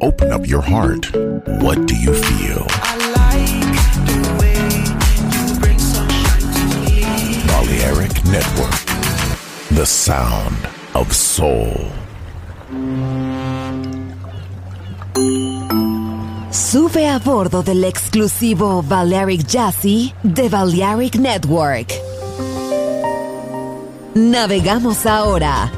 Open up your heart. What do you feel? I like the way you bring sunshine to me. Balearic Network. The sound of soul. Sube a bordo del exclusivo Balearic Jazzy de Balearic Network. Navegamos ahora.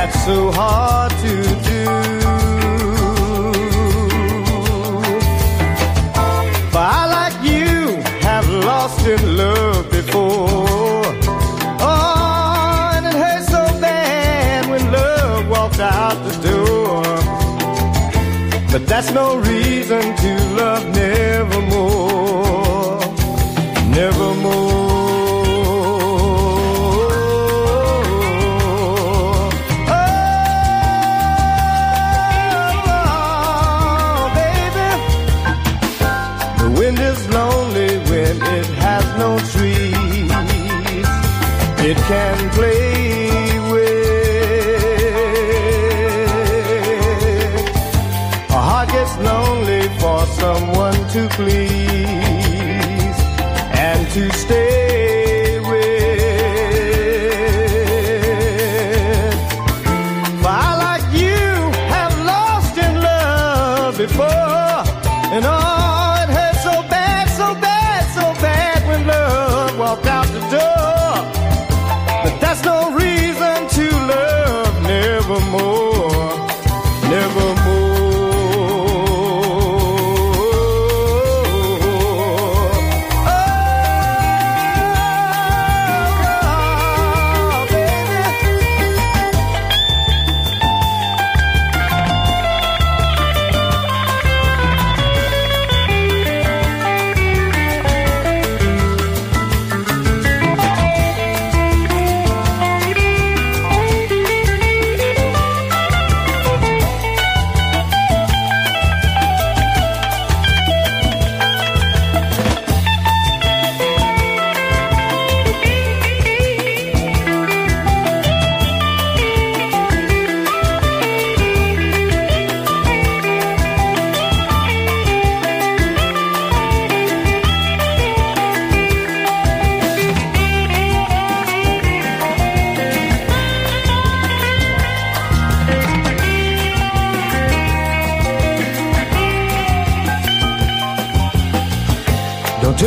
that's so hard to do. But I, like you, have lost in love before. Oh, and it hurts so bad when love walked out the door. But that's no reason to love nevermore.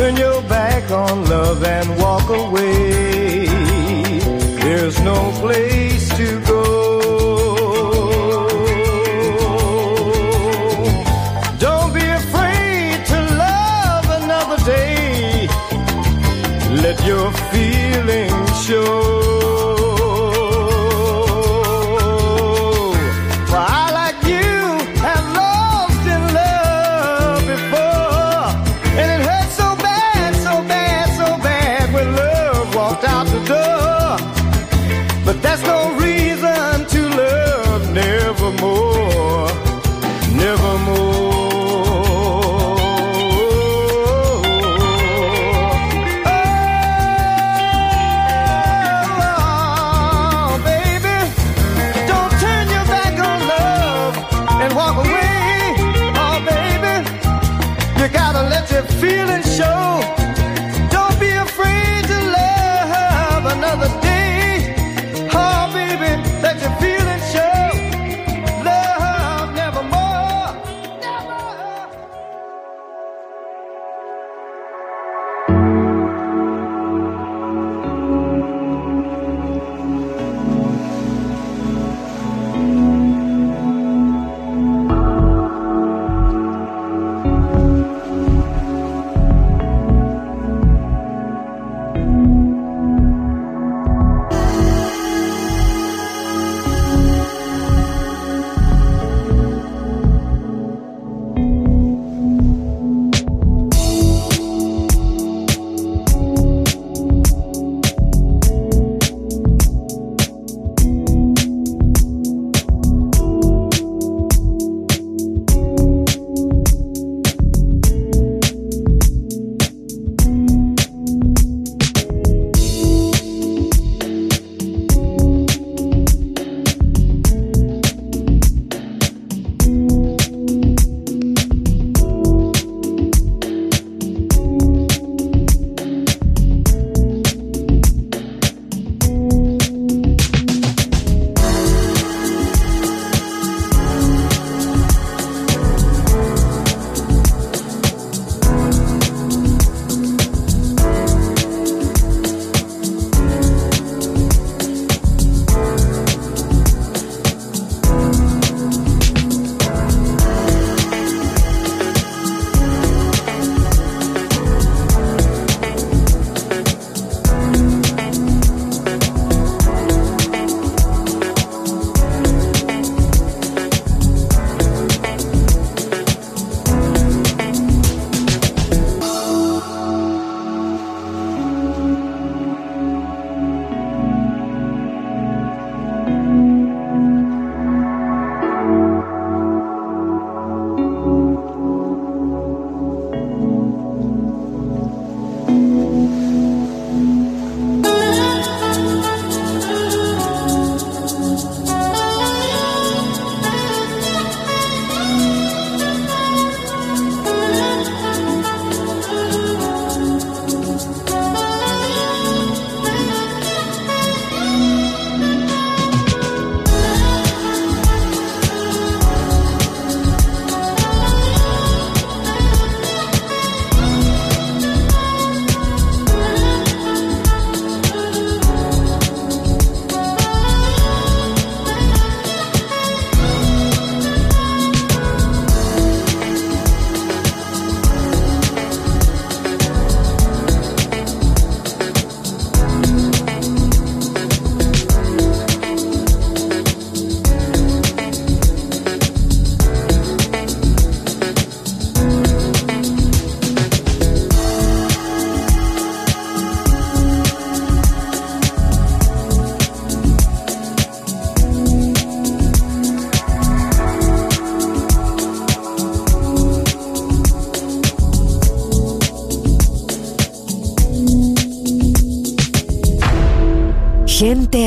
turn your back on love and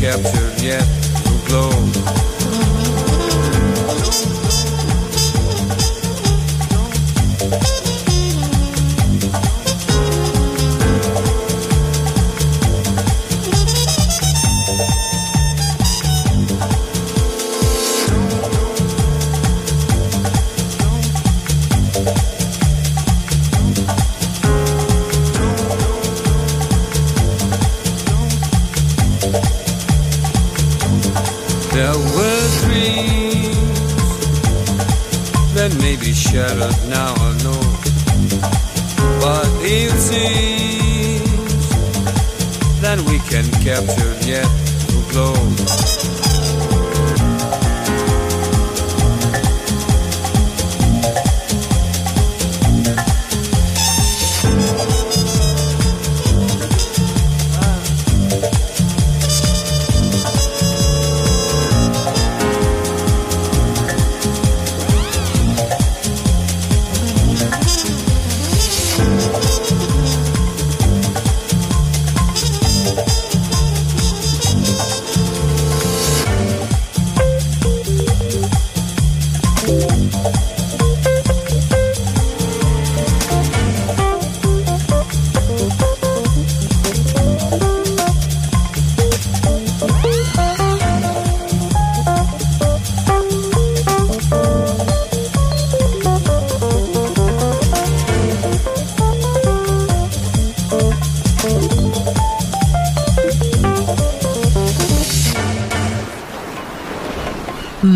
captured yet to glow.